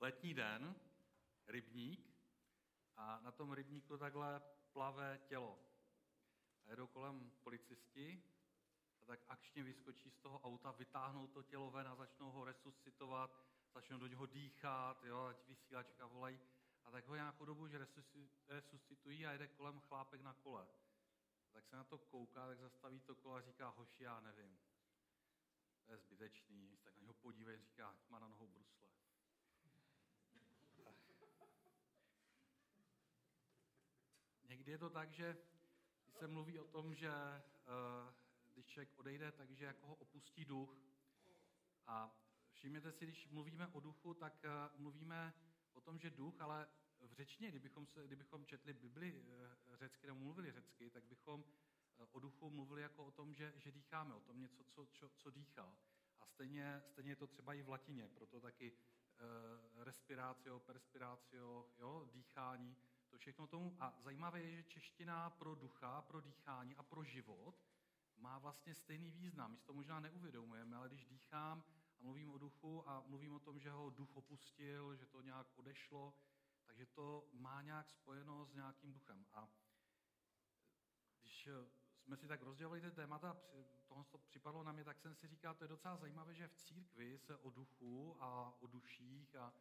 letní den, rybník, a na tom rybníku takhle plave tělo. A jedou kolem policisti a tak akčně vyskočí z toho auta, vytáhnou to tělo ven a začnou ho resuscitovat, začnou do něho dýchat, jo, ať vysílačka volají. A tak ho nějakou dobu že resuscitují a jede kolem chlápek na kole. A tak se na to kouká, tak zastaví to kolo a říká, hoši, já nevím. To je zbytečný. Tak na něho podívej, říká, má na nohou brusle. Někdy je to tak, že se mluví o tom, že uh, když člověk odejde, takže jako ho opustí duch. A všimněte si, když mluvíme o duchu, tak uh, mluvíme o tom, že duch, ale v řečtině, kdybychom, se, kdybychom četli Bibli uh, řecky nebo mluvili řecky, tak bychom o duchu mluvili jako o tom, že, že dýcháme, o tom něco, co, co, co dýchá. A stejně, stejně je to třeba i v latině, proto taky respirácio, perspirácio, jo, dýchání, to všechno tomu. A zajímavé je, že čeština pro ducha, pro dýchání a pro život má vlastně stejný význam. My si to možná neuvědomujeme, ale když dýchám a mluvím o duchu a mluvím o tom, že ho duch opustil, že to nějak odešlo, takže to má nějak spojeno s nějakým duchem. A když jsme si tak rozdělili ty témata, tohle to připadlo na mě, tak jsem si říkal, to je docela zajímavé, že v církvi se o duchu a o duších a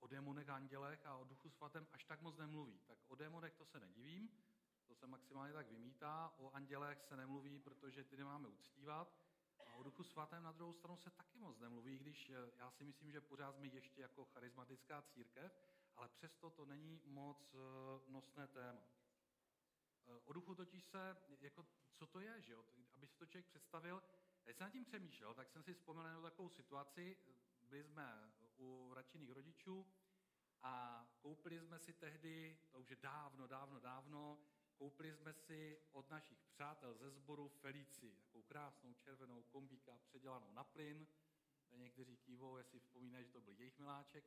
o démonech, andělech a o duchu svatém až tak moc nemluví. Tak o démonech to se nedivím, to se maximálně tak vymítá, o andělech se nemluví, protože ty nemáme uctívat. A o duchu svatém na druhou stranu se taky moc nemluví, když eh, já si myslím, že pořád jsme ještě jako charismatická církev, ale přesto to není moc eh, nosné téma. Eh, o duchu totiž se, jako, co to je, že jo? aby si to člověk představil, když jsem nad tím přemýšlel, tak jsem si vzpomněl na takovou situaci, byli jsme u radšených rodičů a koupili jsme si tehdy, to už je dávno, dávno, dávno, koupili jsme si od našich přátel ze sboru Felici, takovou krásnou červenou kombíka předělanou na plyn. Někteří kývou, jestli vzpomínají, že to byl jejich miláček.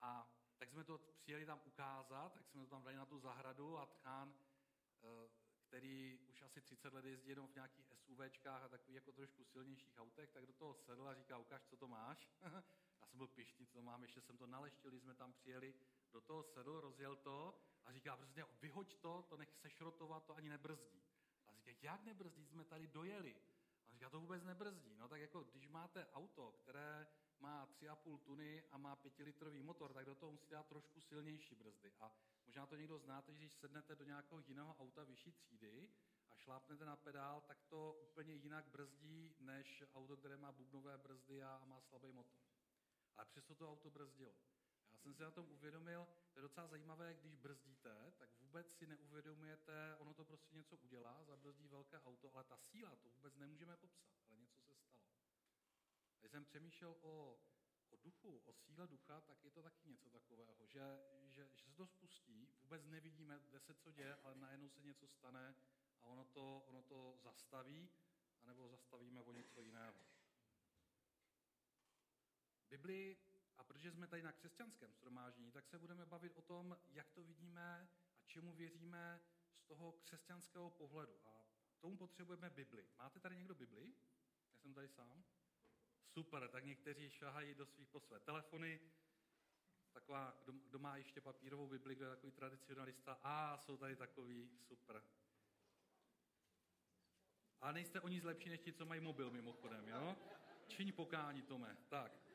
A tak jsme to přijeli tam ukázat, tak jsme to tam dali na tu zahradu a Tchán, eh, který už asi 30 let jezdí jenom v nějakých SUVčkách a takových jako trošku silnějších autech, tak do toho sedl a říká, ukáž, co to máš. Jsem byl pišný, co to mám, ještě jsem to naleštil, když jsme tam přijeli, do toho sedl, rozjel to a říká, prostě vyhoď to, to nech se šrotovat, to ani nebrzdí. A říká, jak nebrzdí, jsme tady dojeli. A říká, to vůbec nebrzdí. No tak jako, když máte auto, které má 3,5 tuny a má 5-litrový motor, tak do toho musí dát trošku silnější brzdy. A možná to někdo znáte, že když sednete do nějakého jiného auta vyšší třídy a šlápnete na pedál, tak to úplně jinak brzdí, než auto, které má bubnové brzdy a má slabý motor. Ale přesto to auto brzdilo. Já jsem si na tom uvědomil, to je docela zajímavé, když brzdíte, tak vůbec si neuvědomujete, ono to prostě něco udělá, zabrzdí velké auto, ale ta síla, to vůbec nemůžeme popsat, ale něco se stalo. Když jsem přemýšlel o, o duchu, o síle ducha, tak je to taky něco takového, že, že, že se to spustí, vůbec nevidíme, kde se co děje, ale najednou se něco stane a ono to, ono to zastaví, anebo zastavíme o něco jiného. Biblii, a protože jsme tady na křesťanském shromáždění, tak se budeme bavit o tom, jak to vidíme a čemu věříme z toho křesťanského pohledu. A tomu potřebujeme Bibli. Máte tady někdo Bibli? Já jsem tady sám. Super, tak někteří šahají do svých po své telefony. Taková, kdo, kdo má ještě papírovou Bibli, kdo je takový tradicionalista, a jsou tady takový, super. A nejste oni lepší než ti, co mají mobil mimochodem, jo? Čiň pokání, Tome. Tak.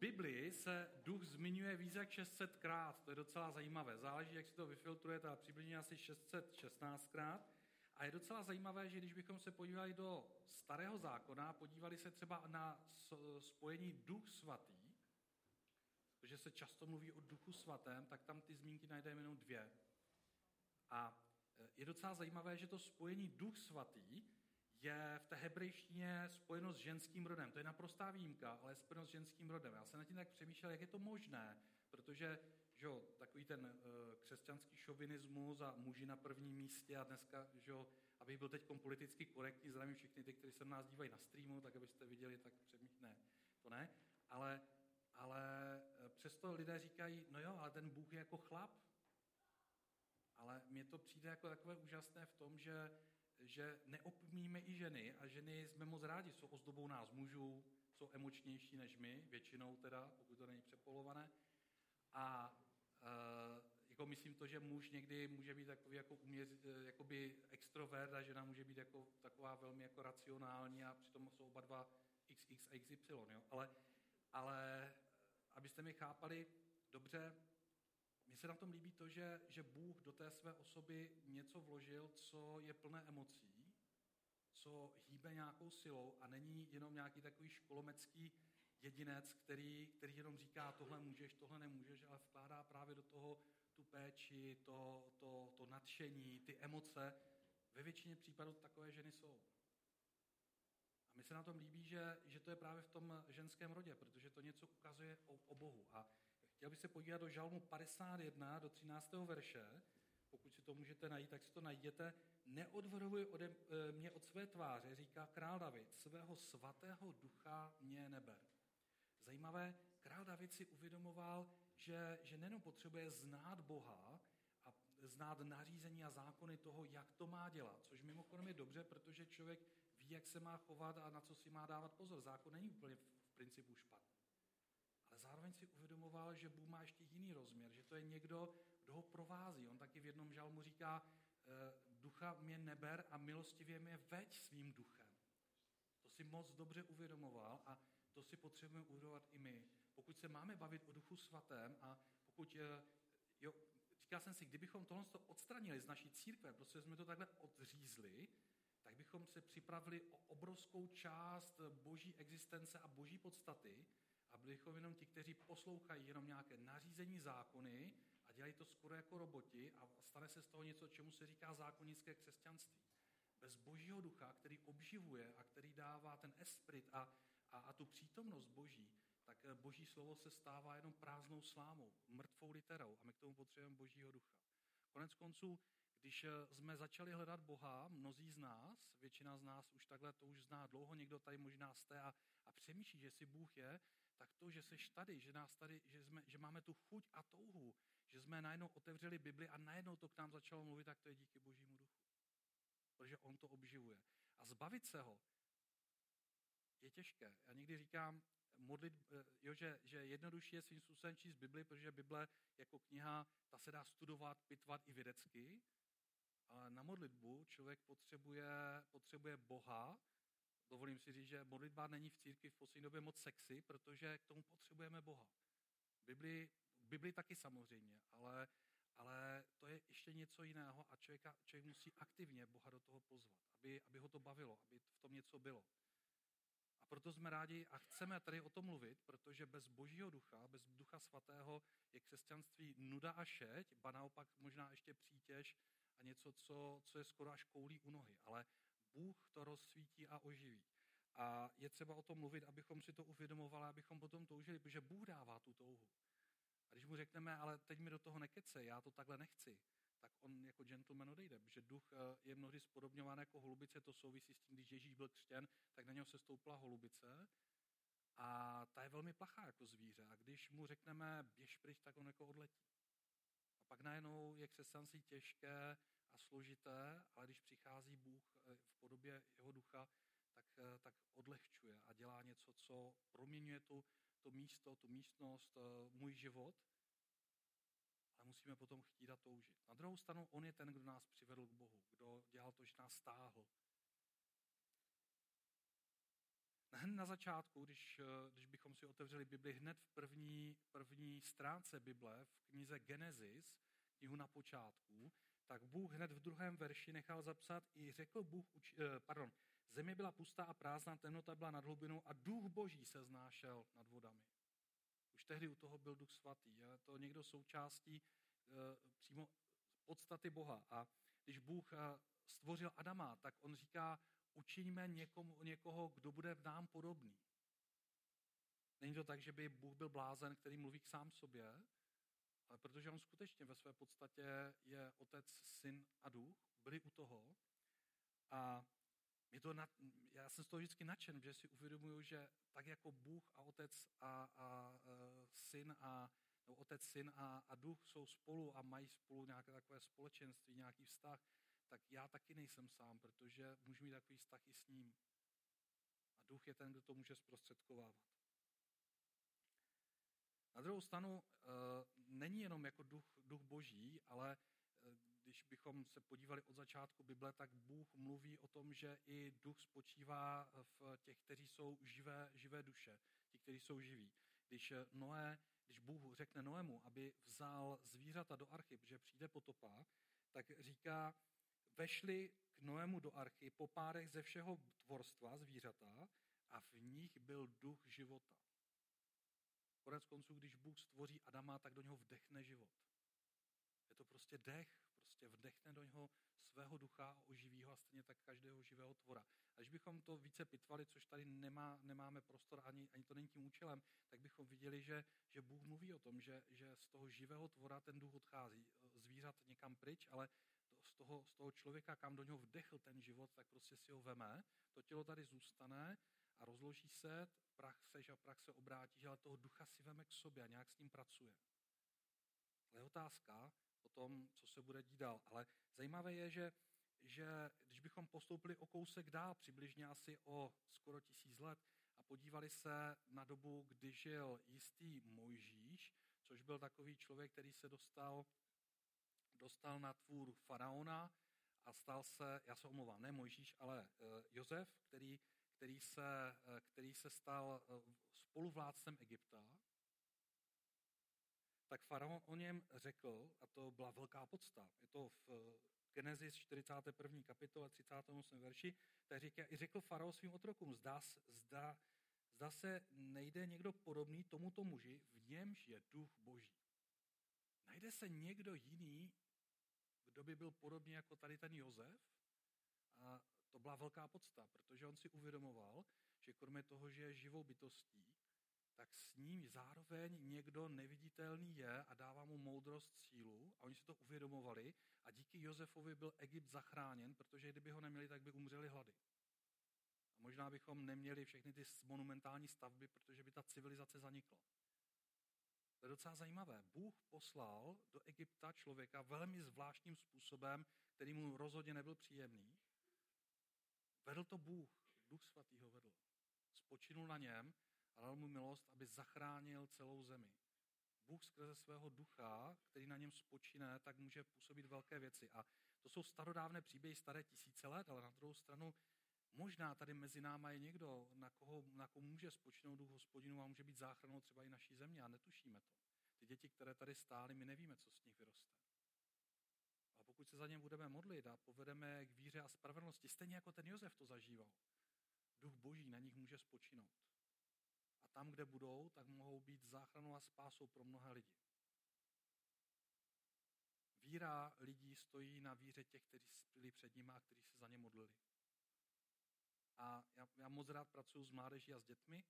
Biblii se duch zmiňuje více jak 600 krát, to je docela zajímavé. Záleží, jak si to vyfiltrujete, ale přibližně asi 616 krát. A je docela zajímavé, že když bychom se podívali do starého zákona, podívali se třeba na spojení duch svatý, protože se často mluví o duchu svatém, tak tam ty zmínky najdeme jenom dvě. A e, je docela zajímavé, že to spojení duch svatý je v té hebrejštině spojeno s ženským rodem. To je naprostá výjimka, ale je spojeno s ženským rodem. Já jsem na tím tak přemýšlel, jak je to možné, protože že jo, takový ten uh, křesťanský šovinismus a muži na prvním místě a dneska, že jo, abych byl teď politicky korektní, zdravím všechny ty, kteří se na nás dívají na streamu, tak abyste viděli, tak přemýšlím, ne, to ne, ale, ale eh, přesto lidé říkají, no jo, ale ten Bůh je jako chlap, ale mně to přijde jako takové úžasné v tom, že, že neopmíme i ženy a ženy jsme moc rádi, jsou ozdobou nás mužů, jsou emočnější než my, většinou teda, pokud to není přepolované. A uh, jako myslím to, že muž někdy může být takový jako uměř, jakoby extrovert a žena může být jako taková velmi jako racionální a přitom jsou oba dva XX a XY, jo? Ale, ale abyste mi chápali dobře, mně se na tom líbí to, že, že Bůh do té své osoby něco vložil, co je plné emocí, co hýbe nějakou silou a není jenom nějaký takový školomecký jedinec, který, který jenom říká, tohle můžeš, tohle nemůžeš, ale vkládá právě do toho tu péči, to, to, to nadšení, ty emoce. Ve většině případů takové ženy jsou. A mi se na tom líbí, že, že to je právě v tom ženském rodě, protože to něco ukazuje o, o Bohu. A chtěl bych se podívat do žalmu 51, do 13. verše. Pokud si to můžete najít, tak si to najděte. Neodvrhuje ode eh, mě od své tváře, říká král David, svého svatého ducha mě neber. Zajímavé, král David si uvědomoval, že, že nejenom potřebuje znát Boha a znát nařízení a zákony toho, jak to má dělat, což mimochodem je dobře, protože člověk ví, jak se má chovat a na co si má dávat pozor. Zákon není úplně v principu špatný. Zároveň si uvědomoval, že Bůh má ještě jiný rozměr, že to je někdo, kdo ho provází. On taky v jednom žalmu říká, eh, ducha mě neber a milostivě mě veď svým duchem. To si moc dobře uvědomoval a to si potřebujeme uvědomovat i my. Pokud se máme bavit o duchu svatém a pokud, eh, jo, říkal jsem si, kdybychom tohle odstranili z naší církve, protože jsme to takhle odřízli, tak bychom se připravili o obrovskou část boží existence a boží podstaty a bychom jenom ti, kteří poslouchají jenom nějaké nařízení zákony a dělají to skoro jako roboti a stane se z toho něco, čemu se říká zákonické křesťanství. Bez božího ducha, který obživuje a který dává ten esprit a, a, a tu přítomnost boží, tak eh, boží slovo se stává jenom prázdnou slámou, mrtvou literou a my k tomu potřebujeme božího ducha. Konec konců, když eh, jsme začali hledat Boha, mnozí z nás, většina z nás už takhle to už zná dlouho, někdo tady možná jste a, a přemýšlí, že si Bůh je, tak to, že seš tady, že, nás tady, že, jsme, že máme tu chuť a touhu, že jsme najednou otevřeli Bibli a najednou to k nám začalo mluvit, tak to je díky Božímu duchu. Protože on to obživuje. A zbavit se ho je těžké. Já někdy říkám, modlit, eh, jo, že, že jednodušší je svým způsobem číst Bibli, protože Bible jako kniha, ta se dá studovat, pitvat i vědecky, ale na modlitbu člověk potřebuje, potřebuje Boha. Dovolím si říct, že modlitba není v církvi v poslední době moc sexy, protože k tomu potřebujeme Boha. Bibli, Bibli taky samozřejmě, ale, ale to je ještě něco jiného a člověka, člověk musí aktivně Boha do toho pozvat, aby, aby ho to bavilo, aby v tom něco bylo proto jsme rádi a chceme tady o tom mluvit, protože bez božího ducha, bez ducha svatého je křesťanství nuda a šeť, ba naopak možná ještě přítěž a něco, co, co je skoro až koulí u nohy. Ale Bůh to rozsvítí a oživí. A je třeba o tom mluvit, abychom si to uvědomovali, abychom potom toužili, protože Bůh dává tu touhu. A když mu řekneme, ale teď mi do toho nekece, já to takhle nechci, tak on jako gentleman odejde, protože duch eh, je mnohdy spodobňován jako holubice, to souvisí s tím, když Ježíš byl křtěn, tak na něho se stoupla holubice a ta je velmi plachá jako zvíře a když mu řekneme běž pryč, tak on jako odletí. A pak najednou je křesťanství těžké složité, ale když přichází Bůh eh, v podobě jeho ducha, tak, eh, tak odlehčuje a dělá něco, co proměňuje tu, to místo, tu místnost, můj život ale musíme potom chtít a toužit. Na druhou stranu, on je ten, kdo nás přivedl k Bohu, kdo dělal to, že nás stáhl. Hned na začátku, když, když bychom si otevřeli Bibli, hned v první, první stránce Bible, v knize Genesis, knihu na počátku, tak Bůh hned v druhém verši nechal zapsat i řekl Bůh, eh, pardon, země byla pustá a prázdná, temnota byla nad hlubinou a duch boží se znášel nad vodami. Už tehdy u toho byl Duch Svatý. Je to někdo součástí e, přímo podstaty Boha. A když Bůh e, stvořil Adama, tak on říká, učiňme někomu, někoho, kdo bude v nám podobný. Není to tak, že by Bůh byl blázen, který mluví k sám sobě, ale protože on skutečně ve své podstatě je otec, syn a duch, byli u toho. A mě to já jsem z toho vždycky nadšen, že si uvědomuju, že tak jako Bůh a otec a, a e, syn a nebo otec, syn a, a duch jsou spolu a mají spolu nějaké takové společenství, nějaký vztah, tak já taky nejsem sám, protože můžu mít takový vztah i s ním. A duch je ten, kdo to může zprostředkovávat. Na druhou stranu není jenom jako duch, duch boží, ale když bychom se podívali od začátku Bible, tak Bůh mluví o tom, že i duch spočívá v těch, kteří jsou živé, živé duše, ti, kteří jsou živí. Když, Noé, když Bůh řekne Noému, aby vzal zvířata do archy, že přijde potopa, tak říká, vešli k Noému do archy po párech ze všeho tvorstva zvířata a v nich byl duch života. Konec konců, když Bůh stvoří Adama, tak do něho vdechne život. Je to prostě dech, prostě vdechne do něho svého ducha a oživí ho a stejně tak každého živého tvora. A když bychom to více pitvali, což tady nemá, nemáme prostor, ani, ani to není tím účelem, tak bychom viděli, že, že Bůh mluví o tom, že, že z toho živého tvora ten duch odchází. Zvířat někam pryč, ale to, z, toho, z toho člověka, kam do něho vdechl ten život, tak prostě si ho veme. To tělo tady zůstane a rozloží se, prach se, že prach se obrátí, ale toho ducha si veme k sobě a nějak s ním pracuje. Ale je otázka o tom, co se bude dít dál. Ale zajímavé je, že, že když bychom postoupili o kousek dál, přibližně asi o skoro tisíc let, a podívali se na dobu, kdy žil jistý Mojžíš, což byl takový člověk, který se dostal, dostal na tvůr faraona a stal se, já se omlouvám, ne Mojžíš, ale uh, Josef, který který se, eh, který se stal eh, spoluvládcem Egypta, tak faraon o něm řekl, a to byla velká podsta, je to v eh, Genesis 41. kapitole 38. verši, tak říká, i řekl faraon svým otrokům, zdá, zdá, zdá se nejde někdo podobný tomuto muži, v němž je duch boží. Najde se někdo jiný, kdo by byl podobný jako tady ten Jozef? Byla velká podsta, protože on si uvědomoval, že kromě toho, že je živou bytostí, tak s ním zároveň někdo neviditelný je a dává mu moudrost, sílu a oni si to uvědomovali a díky Josefovi byl Egypt zachráněn, protože kdyby ho neměli, tak by umřeli hlady. A možná bychom neměli všechny ty monumentální stavby, protože by ta civilizace zanikla. To je docela zajímavé. Bůh poslal do Egypta člověka velmi zvláštním způsobem, který mu rozhodně nebyl příjemný. Vedl to Bůh, Duch svatý ho vedl. Spočinul na něm a dal mu milost, aby zachránil celou zemi. Bůh skrze svého ducha, který na něm spočine, tak může působit velké věci. A to jsou starodávné příběhy, staré tisíce let, ale na druhou stranu možná tady mezi náma je někdo, na koho, na koho může spočinout duch hospodinu a může být záchranou třeba i naší země a netušíme to. Ty děti, které tady stály, my nevíme, co z nich vyroste se za ně budeme modlit a povedeme k víře a spravedlnosti, stejně jako ten Josef to zažíval, duch boží na nich může spočinout. A tam, kde budou, tak mohou být záchranou a spásou pro mnohé lidi. Víra lidí stojí na víře těch, kteří byli před nimi a kteří se za ně modlili. A já, já moc rád pracuji s mládeží a s dětmi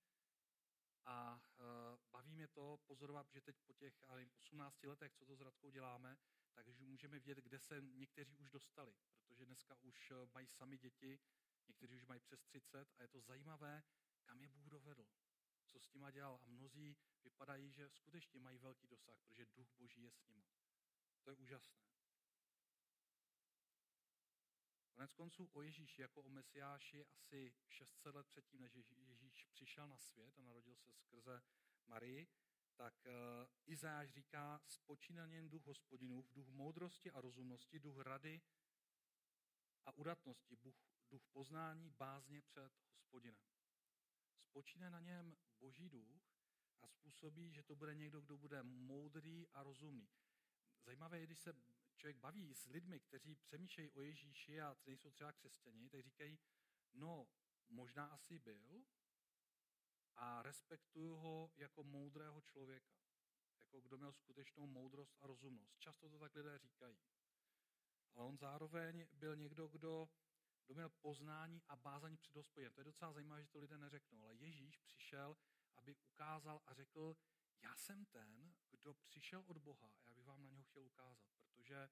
a uh, baví mě to pozorovat, že teď po těch 18 letech, co to s Radkou děláme, takže můžeme vědět, kde se někteří už dostali, protože dneska už eh, mají sami děti, někteří už mají přes 30 a je to zajímavé, kam je Bůh dovedl, co s nima dělal. A mnozí vypadají, že skutečně mají velký dosah, protože duch Boží je s nima. To je úžasné. Konec konců o Ježíši jako o Mesiáši asi 600 let předtím, než Ježíš přišel na svět a narodil se skrze Marii, tak uh, Izáš říká, spočíná něm duch hospodinův, duch moudrosti a rozumnosti, duch rady a udatnosti, duch, duch poznání, bázně před hospodinem. Spočíne na něm boží duch a způsobí, že to bude někdo, kdo bude moudrý a rozumný. Zajímavé je, když se člověk baví s lidmi, kteří přemýšlejí o Ježíši a nejsou třeba křesťani, tak říkají, no, možná asi byl, a respektuju ho jako moudrého člověka, jako kdo měl skutečnou moudrost a rozumnost. Často to tak lidé říkají. Ale on zároveň byl někdo, kdo, kdo měl poznání a bázání před hospodinem. To je docela zajímavé, že to lidé neřeknou, ale Ježíš přišel, aby ukázal a řekl, já jsem ten, kdo přišel od Boha a já bych vám na něho chtěl ukázat, protože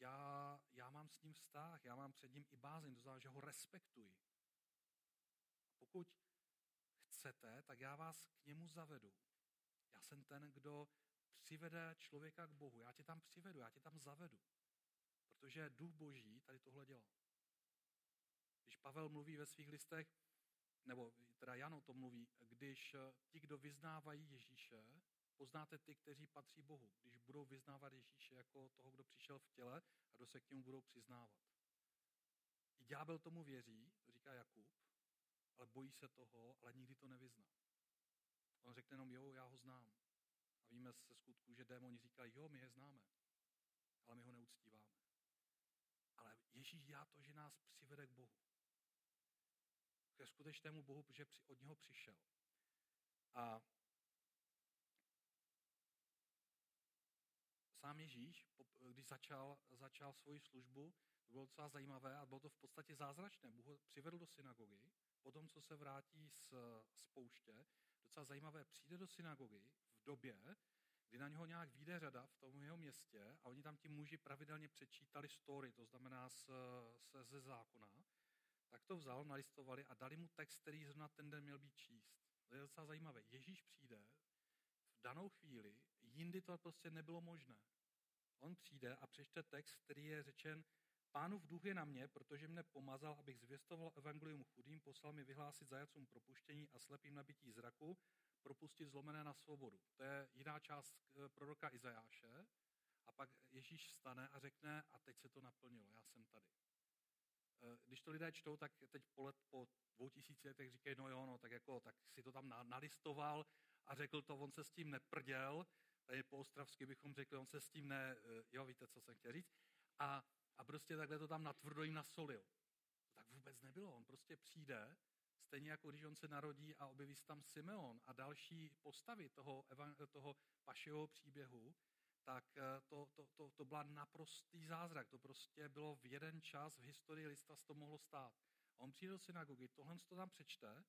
já, já mám s ním vztah, já mám před ním i bázeň, to znamená, že ho respektuji. Pokud chcete, tak já vás k němu zavedu. Já jsem ten, kdo přivede člověka k Bohu. Já tě tam přivedu, já tě tam zavedu. Protože duch boží tady tohle dělá. Když Pavel mluví ve svých listech, nebo teda Jan o tom mluví, když ti, kdo vyznávají Ježíše, poznáte ty, kteří patří Bohu, když budou vyznávat Ježíše jako toho, kdo přišel v těle a kdo se k němu budou přiznávat. I ďábel tomu věří, říká Jakub, ale bojí se toho, ale nikdy to nevyzná. On řekne jenom, jo, já ho znám. A víme se skutku, že démoni říkají, jo, my je známe, ale my ho neuctíváme. Ale Ježíš dělá to, že nás přivede k Bohu. Ke skutečnému Bohu, protože od něho přišel. A sám Ježíš, když začal, začal svoji službu, to bylo docela zajímavé a bylo to v podstatě zázračné. Bůh ho přivedl do synagogy, potom, co se vrátí z, z pouště, docela zajímavé, přijde do synagogy v době, kdy na něho nějak vyjde řada v tom jeho městě a oni tam ti muži pravidelně přečítali story, to znamená z, z, ze zákona, tak to vzal, nalistovali a dali mu text, který zrovna ten den měl být číst. To je docela zajímavé. Ježíš přijde v danou chvíli, jindy to prostě nebylo možné. On přijde a přečte text, který je řečen, Pánův duch je na mě, protože mne pomazal, abych zvěstoval evangelium chudým, poslal mi vyhlásit zajacům propuštění a slepým nabití zraku, propustit zlomené na svobodu. To je jiná část eh, proroka Izajáše. A pak Ježíš stane a řekne, a teď se to naplnilo, já jsem tady. Eh, když to lidé čtou, tak teď po, let, po dvou tisíci letech říkají, no jo, no, tak, jako, tak si to tam nalistoval a řekl to, on se s tím neprděl, tady po ostravsky bychom řekli, on se s tím ne, eh, jo, víte, co jsem chtěl říct, a, a prostě takhle to tam natvrdo jim nasolil. To tak vůbec nebylo, on prostě přijde, stejně jako když on se narodí a objeví se tam Simeon a další postavy toho, toho pašeho příběhu, tak eh, to, to, to, to byla naprostý zázrak. To prostě bylo v jeden čas v historii lista to mohlo stát. On přijde do synagogy, tohle to tam přečte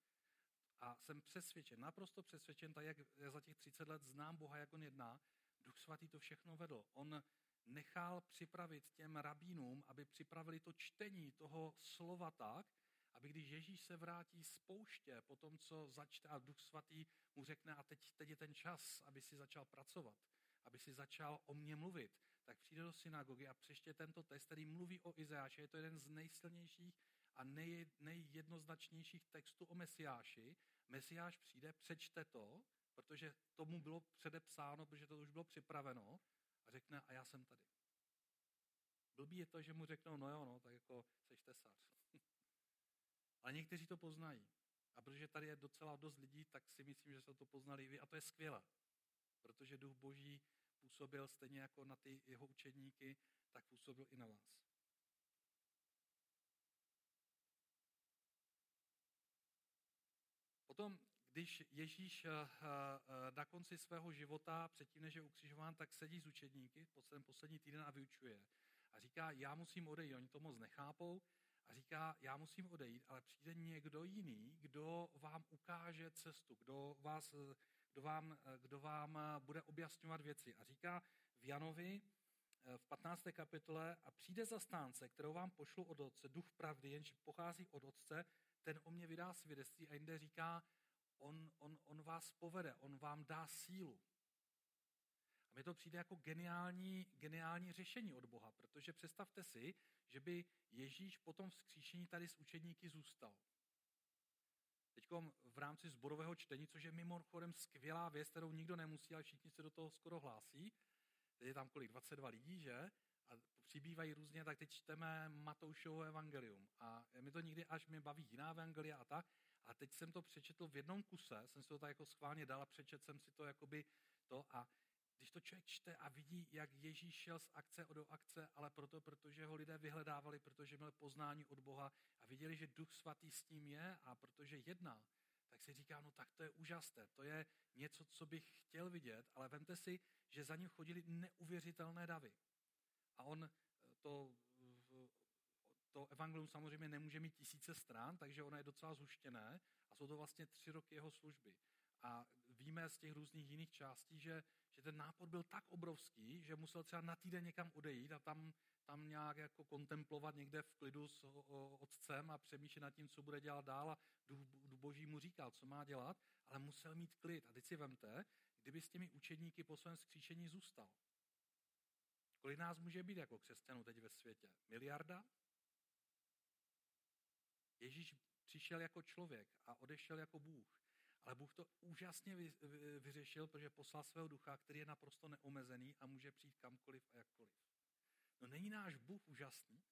a jsem přesvědčen, naprosto přesvědčen, tak jak za těch 30 let znám Boha, jak on jedná, Duch Svatý to všechno vedl. On nechal připravit těm rabínům, aby připravili to čtení toho slova tak, aby když Ježíš se vrátí z pouště, po tom, co začte a Duch Svatý mu řekne, a teď, teď je ten čas, aby si začal pracovat, aby si začal o mně mluvit, tak přijde do synagogy a přeště tento text, který mluví o Izajáši, je to jeden z nejsilnějších a nej, nejjednoznačnějších textů o Mesiáši. Mesiáš přijde, přečte to, protože tomu bylo předepsáno, protože to už bylo připraveno řekne, a já jsem tady. Blbý je to, že mu řeknou, no jo, no, tak jako seš tesař. Ale někteří to poznají. A protože tady je docela dost lidí, tak si myslím, že se to poznali vy. A to je skvělé. Protože duch boží působil stejně jako na ty jeho učedníky, tak působil i na vás. Potom, když Ježíš eh, eh, na konci svého života, předtím než je ukřižován, tak sedí s učedníky po celém poslední týden a vyučuje. A říká, já musím odejít. Oni to moc nechápou a říká, já musím odejít, ale přijde někdo jiný, kdo vám ukáže cestu, kdo, vás, kdo, vám, kdo vám bude objasňovat věci. A říká v Janovi eh, v 15. kapitole, a přijde zastánce, kterou vám pošlu od otce, duch pravdy, jenž pochází od otce, ten o mě vydá svědectví a jinde říká, on, on, on vás povede, on vám dá sílu. A mi to přijde jako geniální, geniální řešení od Boha, protože představte si, že by Ježíš potom vzkříšení tady s učedníky zůstal. Teď v rámci zborového čtení, což je mimochodem skvělá věc, kterou nikdo nemusí, ale všichni se do toho skoro hlásí. Teď je tam kolik? 22 lidí, že? A přibývají různě, tak teď čteme Matoušovo evangelium. A mi to někdy až mě baví jiná evangelia a tak. A teď jsem to přečetl v jednom kuse, jsem si to tak jako schválně dal a přečetl jsem si to jakoby to a když to člověk čte a vidí, jak Ježíš šel z akce do akce, ale proto, protože ho lidé vyhledávali, protože měl poznání od Boha a viděli, že Duch Svatý s ním je a protože jedná, tak si říká, no tak to je úžasné, to je něco, co bych chtěl vidět, ale vemte si, že za ním chodili neuvěřitelné davy. A on to, to evangelium samozřejmě nemůže mít tisíce stran, takže ono je docela zhuštěné a jsou to vlastně tři roky jeho služby. A víme z těch různých jiných částí, že, že ten nápor byl tak obrovský, že musel třeba na týden někam odejít a tam, tam nějak jako kontemplovat někde v klidu s otcem a přemýšlet nad tím, co bude dělat dál a boží mu říkal, co má dělat, ale musel mít klid. A teď si vemte, kdyby s těmi učedníky po svém skříšení zůstal. Kolik nás může být jako křesťanů teď ve světě? Miliarda? Ježíš přišel jako člověk a odešel jako Bůh. Ale Bůh to úžasně vyřešil, protože poslal svého ducha, který je naprosto neomezený a může přijít kamkoliv a jakkoliv. No není náš Bůh úžasný?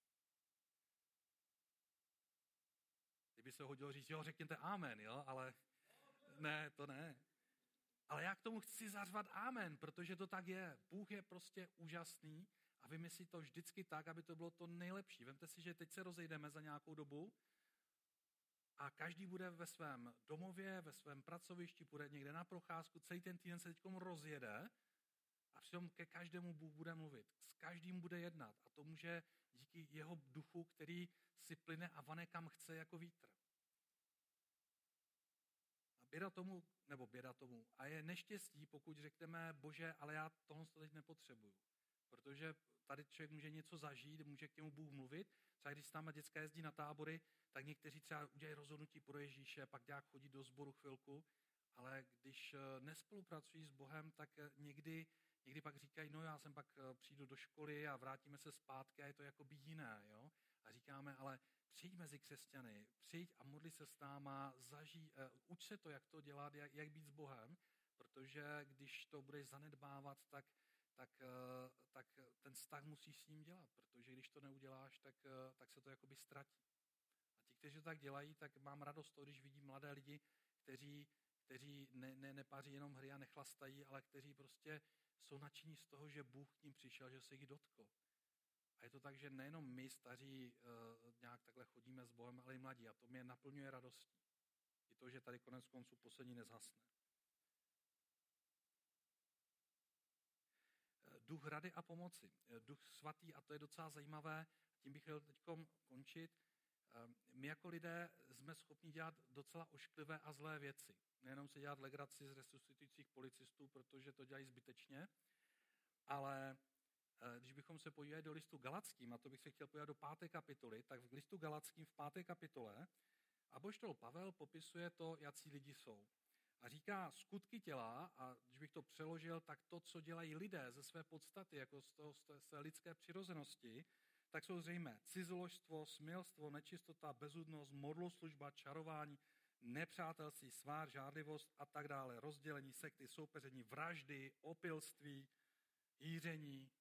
Kdyby se hodilo říct, jo, řekněte amen, jo, ale ne, to ne. Ale já k tomu chci zařvat amen, protože to tak je. Bůh je prostě úžasný a vymyslí to vždycky tak, aby to bylo to nejlepší. Vemte si, že teď se rozejdeme za nějakou dobu a každý bude ve svém domově, ve svém pracovišti, bude někde na procházku, celý ten týden se teď rozjede a přitom ke každému Bůh bude mluvit. S každým bude jednat a to může díky jeho duchu, který si plyne a vane kam chce jako vítr. A běda tomu, nebo běda tomu, a je neštěstí, pokud řekneme, bože, ale já tohle teď nepotřebuju. Protože tady člověk může něco zažít, může k němu Bůh mluvit. Třeba když tam dětská jezdí na tábory, tak někteří třeba udělají rozhodnutí pro Ježíše, pak nějak chodí do sboru chvilku, ale když eh, nespolupracují s Bohem, tak eh, někdy, někdy pak říkají, no já jsem pak eh, přijdu do školy a vrátíme se zpátky a je to jako by jiné. Jo? A říkáme, ale přijď mezi křesťany, přijď a modli se s náma, zažij, uh, uč se to, jak to dělat, jak, jak být s Bohem, protože když to budeš zanedbávat, tak tak, eh, tak ten vztah musíš s ním dělat, protože když to neuděláš, tak, eh, tak se to jakoby ztratí. A ti, kteří to tak dělají, tak mám radost to, když vidím mladé lidi, kteří, kteří ne, ne, nepaří jenom hry a nechlastají, ale kteří prostě jsou nadšení z toho, že Bůh k ním přišel, že se jich dotkl. A je to tak, že nejenom my, staří, uh, nějak takhle chodíme s Bohem, ale i mladí. A to mě naplňuje radostí. I to, že tady konec konců poslední nezhasne. Duch rady a pomoci. Duch svatý, a to je docela zajímavé, tím bych chtěl teď končit. Ehm, my jako lidé jsme schopni dělat docela ošklivé a zlé věci. Nejenom se dělat legraci z resuscitujících policistů, protože to dělají zbytečně, ale eh, když bychom se podívali do listu Galackým, a to bych se chtěl podívat do páté kapitoly, tak v listu Galackým v páté kapitole Aboštol Pavel popisuje to, jaký lidi jsou. A říká skutky těla, a když bych to přeložil, tak to, co dělají lidé ze své podstaty, jako z, toho, z té lidské přirozenosti, tak jsou zřejmé cizoložstvo, smilstvo, nečistota, bezudnost, modloslužba, čarování, nepřátelství, svár, žádlivost a tak dále, rozdělení, sekty, soupeření, vraždy, opilství, jíření.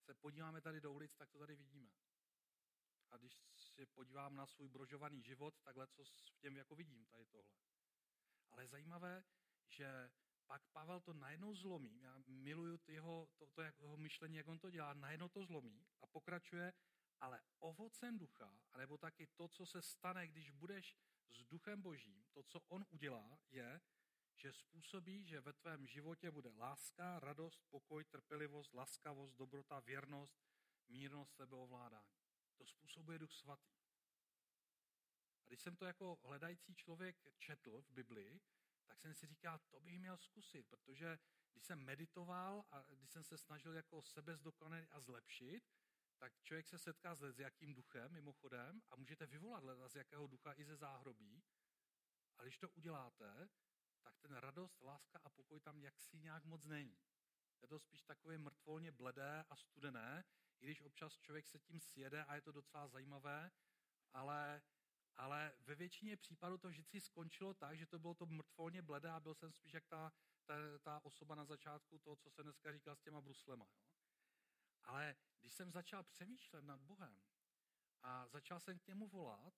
Se podíváme tady do ulic, tak to tady vidíme. A když se podívám na svůj brožovaný život, takhle co v těm jako vidím, tady tohle. Ale je zajímavé, že pak Pavel to najednou zlomí. Já miluju jeho, to, to jeho myšlení, jak on to dělá, najednou to zlomí a pokračuje, ale ovocem ducha, anebo taky to, co se stane, když budeš s duchem božím, to, co on udělá, je, že způsobí, že ve tvém životě bude láska, radost, pokoj, trpělivost, laskavost, dobrota, věrnost, mírnost, sebeovládání. To způsobuje Duch Svatý. A když jsem to jako hledající člověk četl v Biblii, tak jsem si říkal, to bych měl zkusit, protože když jsem meditoval a když jsem se snažil jako sebe zdokonalit a zlepšit, tak člověk se setká s jakým duchem, mimochodem, a můžete vyvolat leda z jakého ducha i ze záhrobí. A když to uděláte, tak ten radost, láska a pokoj tam jaksi nějak moc není. Je to spíš takové mrtvolně bledé a studené, i když občas člověk se tím sjede a je to docela zajímavé, ale, ale ve většině případů to vždycky skončilo tak, že to bylo to mrtvolně bledé a byl jsem spíš jak ta, ta, ta osoba na začátku toho, co se dneska říká s těma bruslema. Jo? Ale když jsem začal přemýšlet nad Bohem a začal jsem k němu volat,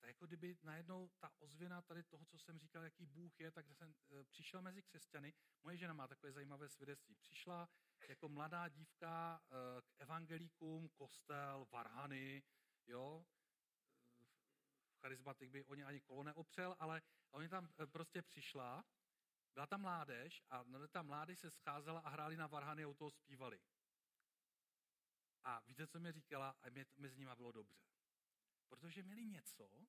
tak jako kdyby najednou ta ozvěna tady toho, co jsem říkal, jaký Bůh je, tak jsem e, přišel mezi křesťany. Moje žena má takové zajímavé svědectví. Přišla jako mladá dívka e, k evangelíkům, kostel, varhany, jo, charizmatik by oni ani kolo neopřel, ale oni tam e, prostě přišla, byla tam mládež a ta mládež se scházela a hráli na varhany a u toho zpívali. A víte, co mi říkala? A mě, mezi nimi bylo dobře. Protože měli něco,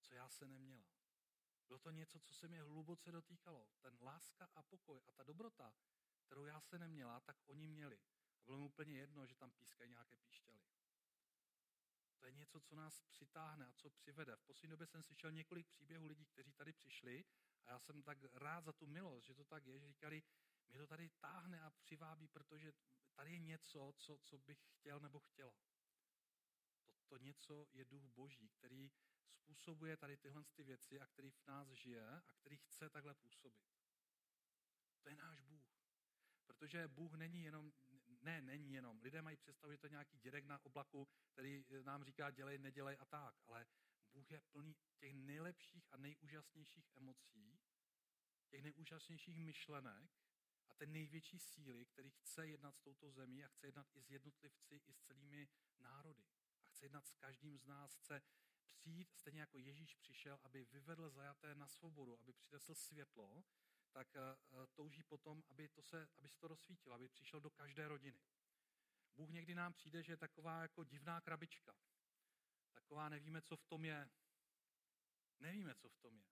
co já se neměla. Bylo to něco, co se mě hluboce dotýkalo. Ten láska a pokoj a ta dobrota, kterou já se neměla, tak oni měli. A bylo mi úplně jedno, že tam pískají nějaké píšťaly. To je něco, co nás přitáhne a co přivede. V poslední době jsem slyšel několik příběhů lidí, kteří tady přišli a já jsem tak rád za tu milost, že to tak je, že říkali, mě to tady táhne a přivábí, protože tady je něco, co, co bych chtěl nebo chtěla. To, něco je duch boží, který způsobuje tady tyhle ty věci a který v nás žije a který chce takhle působit. To je náš Bůh. Protože Bůh není jenom, ne, není jenom. Lidé mají představu, že to je nějaký dědek na oblaku, který nám říká dělej, nedělej a tak. Ale Bůh je plný těch nejlepších a nejúžasnějších emocí, těch nejúžasnějších myšlenek a té největší síly, který chce jednat s touto zemí a chce jednat i s jednotlivci, i s celými národy. A chce jednat s každým z nás, chce přijít, stejně jako Ježíš přišel, aby vyvedl zajaté na svobodu, aby přinesl světlo, tak eh, touží potom, aby, to se, aby se to rozsvítilo, aby přišel do každé rodiny. Bůh někdy nám přijde, že je taková jako divná krabička. Taková nevíme, co v tom je. Nevíme, co v tom je.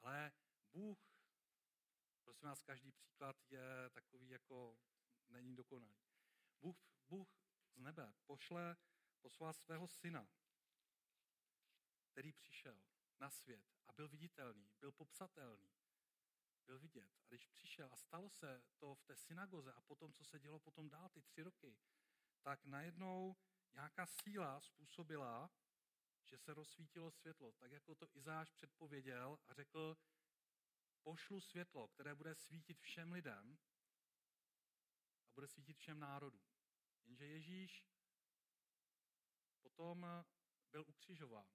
Ale Bůh, prosím vás, každý příklad je takový jako není dokonalý. Bůh, Bůh z nebe pošle, poslal svého syna, který přišel na svět a byl viditelný, byl popsatelný, byl vidět. A když přišel a stalo se to v té synagoze a potom, co se dělo potom dál, ty tři roky, tak najednou nějaká síla způsobila, že se rozsvítilo světlo, tak jako to Izáš předpověděl a řekl, pošlu světlo, které bude svítit všem lidem a bude svítit všem národům. Jenže Ježíš potom byl ukřižován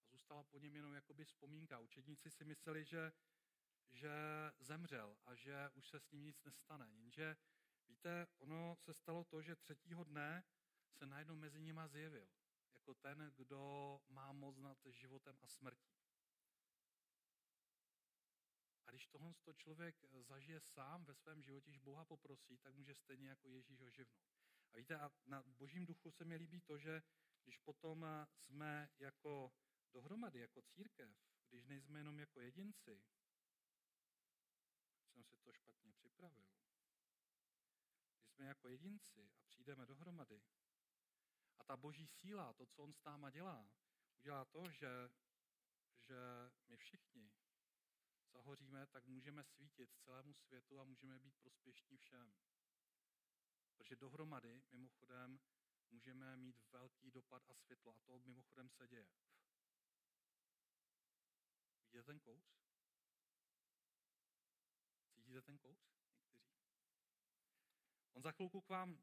a zůstala po něm jenom jakoby vzpomínka. Učedníci si mysleli, že, že zemřel a že už se s ním nic nestane. Jenže víte, ono se stalo to, že třetího dne se najednou mezi nima zjevil jako ten, kdo má moc nad životem a smrtí. A když tohle to člověk zažije sám ve svém životě, když Boha poprosí, tak může stejně jako Ježíš oživnout. A víte, a na božím duchu se mi líbí to, že když potom jsme jako dohromady, jako církev, když nejsme jenom jako jedinci, jsem si to špatně připravil, když jsme jako jedinci a přijdeme dohromady, a ta boží síla, to, co on s náma dělá, udělá to, že, že my všichni zahoříme, tak můžeme svítit celému světu a můžeme být prospěšní všem. Protože dohromady, mimochodem, můžeme mít velký dopad a světlo. A to mimochodem se děje. Vidíte ten kouř? Cítíte ten kouř? Někteří. On za chvilku k vám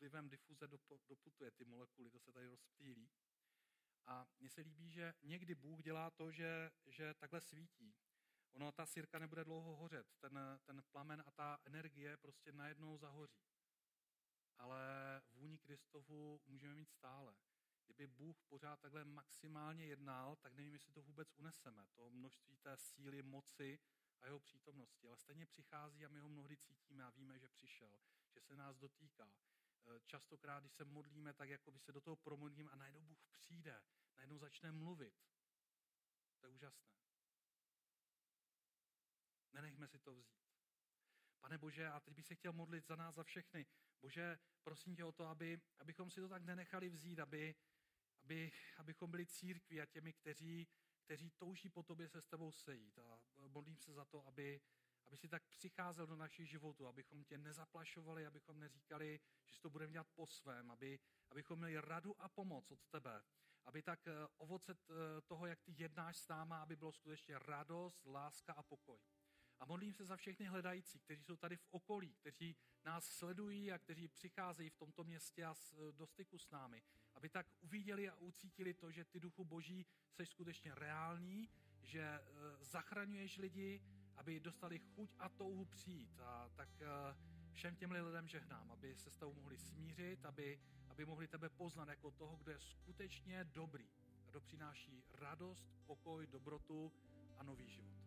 vlivem difuze doputuje ty molekuly, to se tady rozptýlí. A mně se líbí, že někdy Bůh dělá to, že, že takhle svítí. Ono, ta sírka nebude dlouho hořet, ten, ten plamen a ta energie prostě najednou zahoří. Ale vůni Kristovu můžeme mít stále. Kdyby Bůh pořád takhle maximálně jednal, tak nevím, jestli to vůbec uneseme. To množství té síly, moci a jeho přítomnosti. Ale stejně přichází a my ho mnohdy cítíme a víme, že přišel, že se nás dotýká. Eh, častokrát, když se modlíme, tak jako by se do toho promodlím a najednou Bůh přijde, najednou začne mluvit. To je úžasné. Nenechme si to vzít. Pane Bože, a teď bych se chtěl modlit za nás, za všechny. Bože, prosím tě o to, aby, abychom si to tak nenechali vzít, aby, aby, abychom byli církví a těmi, kteří, kteří touží po tobě se s tebou sejít. A modlím se za to, aby, aby si tak přicházel do našich životů, abychom tě nezaplašovali, abychom neříkali, že si to budeme dělat po svém, aby, abychom měli radu a pomoc od tebe, aby tak eh, ovoce eh, toho, jak ty jednáš s náma, aby bylo skutečně radost, láska a pokoj. A modlím se za všechny hledající, kteří jsou tady v okolí, kteří nás sledují a kteří přicházejí v tomto městě a do styku s námi, aby tak uviděli a ucítili to, že ty duchu boží jsi skutečně reální, že eh, zachraňuješ lidi, aby dostali chuť a touhu přijít. A tak eh, všem těm lidem žehnám, aby se s tebou mohli smířit, aby, aby mohli tebe poznat jako toho, kdo je skutečně dobrý kdo přináší radost, pokoj, dobrotu a nový život.